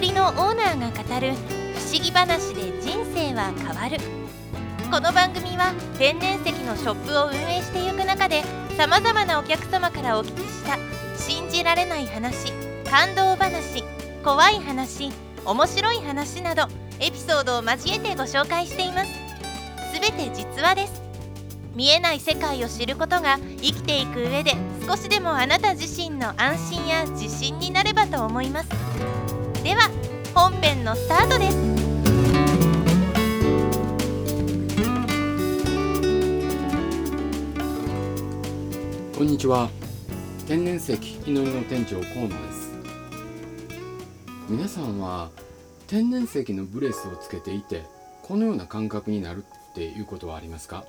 森のオーナーが語る不思議話で人生は変わる。この番組は天然石のショップを運営していく中でさまざまなお客様からお聞きした信じられない話感動話怖い話面白い話などエピソードを交えてご紹介しています。すべて実話です。見えない世界を知ることが生きていく上で少しでもあなた自身の安心や自信になればと思います。では本編のスタートです。こんにちは。天然石祈りの店長河野です。皆さんは天然石のブレスをつけていてこのような感覚になるっていうことはありますか？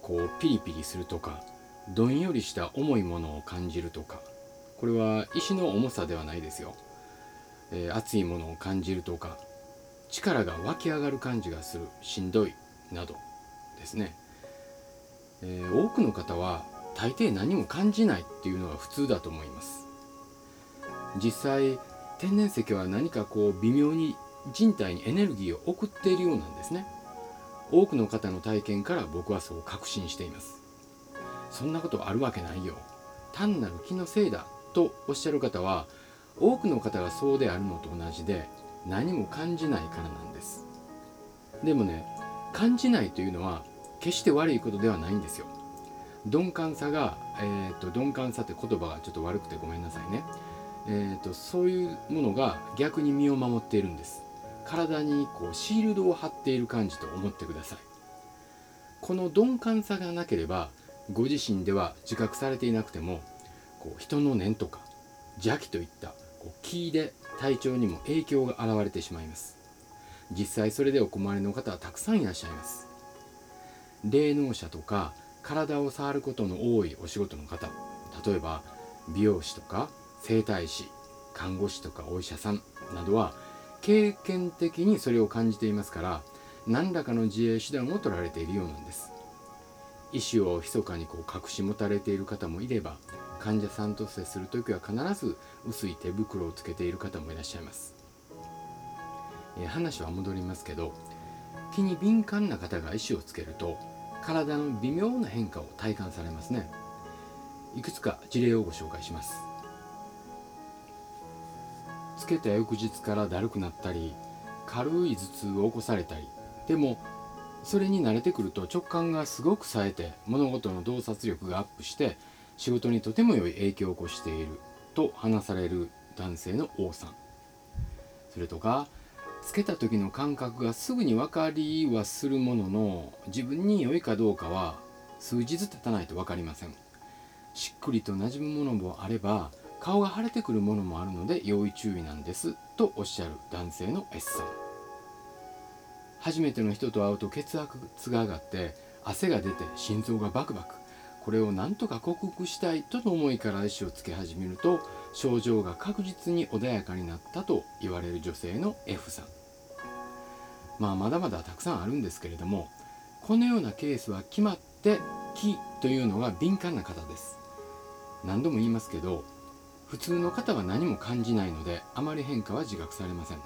こうピリピリするとかどんよりした重いものを感じるとかこれは石の重さではないですよ、えー、熱いものを感じるとか力が湧き上がる感じがするしんどいなどですね、えー、多くの方は大抵何も感じないっていうのが普通だと思います。実際天然石は何かこう微妙に人体にエネルギーを送っているようなんですね。多くの方の体験から僕はそう確信しています。そんなことあるわけないよ。単なる気のせいだとおっしゃる方は多くの方がそうであるのと同じで何も感じないからなんです。でもね感じないというのは決して悪いことではないんですよ。鈍感さが、えーと、鈍感さって言葉がちょっと悪くてごめんなさいね、えーとそういうものが逆に身を守っているんです。体にこうシールドを貼っている感じと思ってください。この鈍感さがなければご自身では自覚されていなくてもこう人の念とか邪気といった気で体調にも影響が現れてしまいます。実際それでお困りの方はたくさんいらっしゃいます。霊能者とか体を触ることの多いお仕事の方例えば美容師とか整体師看護師とかお医者さんなどは経験的にそれを感じていますから何らかの自衛手段を取られているようなんです。意思を密かにこう隠し持たれている方もいれば患者さんと接する時は必ず薄い手袋をつけている方もいらっしゃいます、え話は戻りますけど気に敏感な方が意思をつけると体の微妙な変化を体感されますね。いくつか事例をご紹介します。つけた翌日からだるくなったり軽い頭痛を起こされたりでもそれに慣れてくると直感がすごく冴えて物事の洞察力がアップして仕事にとても良い影響を起こしていると話される男性の王さん。それとかつけた時の感覚がすぐに分かりはするものの自分に良いかどうかは数日経たないと分かりませんしっくりと馴染むものもあれば顔が腫れてくるものもあるので要注意なんですとおっしゃる男性の S さん。初めての人と会うと血圧が上がって汗が出て心臓がバクバク。これを何とか克服したいとの思いから石をつけ始めると症状が確実に穏やかになったと言われる女性の F さん。まあまだまだたくさんあるんですけれどもこのようなケースは決まって気というのが敏感な方です。何度も言いますけど普通の方は何も感じないのであまり変化は自覚されません。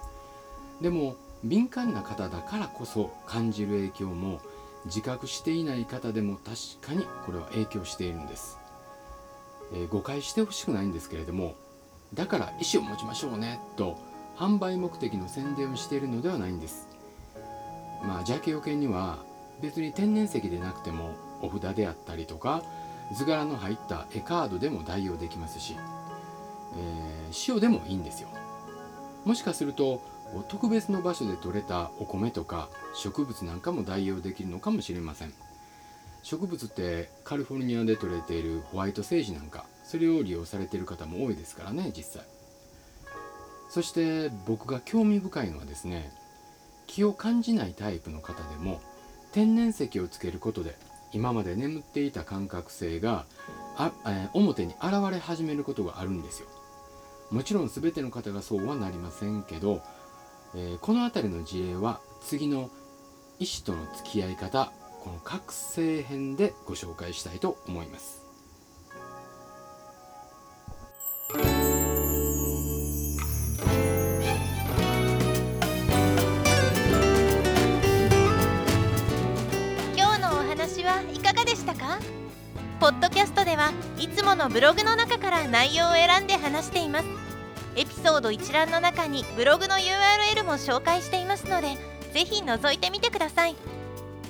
でも敏感な方だからこそ感じる影響も自覚していない方でも確かにこれは影響しているんです、えー、誤解してほしくないんですけれどもだから意思を持ちましょうねと販売目的の宣伝をしているのではないんです。まあ邪気よけには別に天然石でなくてもお札であったりとか図柄の入った絵カードでも代用できますしえー、塩でもいいんですよ。もしかすると特別の場所で採れたお米とか植物なんかも代用できるのかもしれません。植物ってカリフォルニアで採れているホワイトセージなんかそれを利用されている方も多いですからね実際。そして僕が興味深いのはですね気を感じないタイプの方でも天然石をつけることで今まで眠っていた感覚性があ、えー、表に現れ始めることがあるんですよ。もちろん全ての方がそうはなりませんけど、えー、この辺りの事例は次の医師との付き合い方この覚醒編でご紹介したいと思います。今日のお話はいかがでしたか？ポッドキャストではいつものブログの中から内容を選んで話しています。エピソード一覧の中にブログの URL も紹介していますのでぜひ覗いてみてください。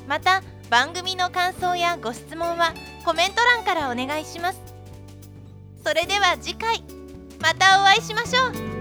また番組の感想やご質問はコメント欄からお願いします。それでは次回またお会いしましょう。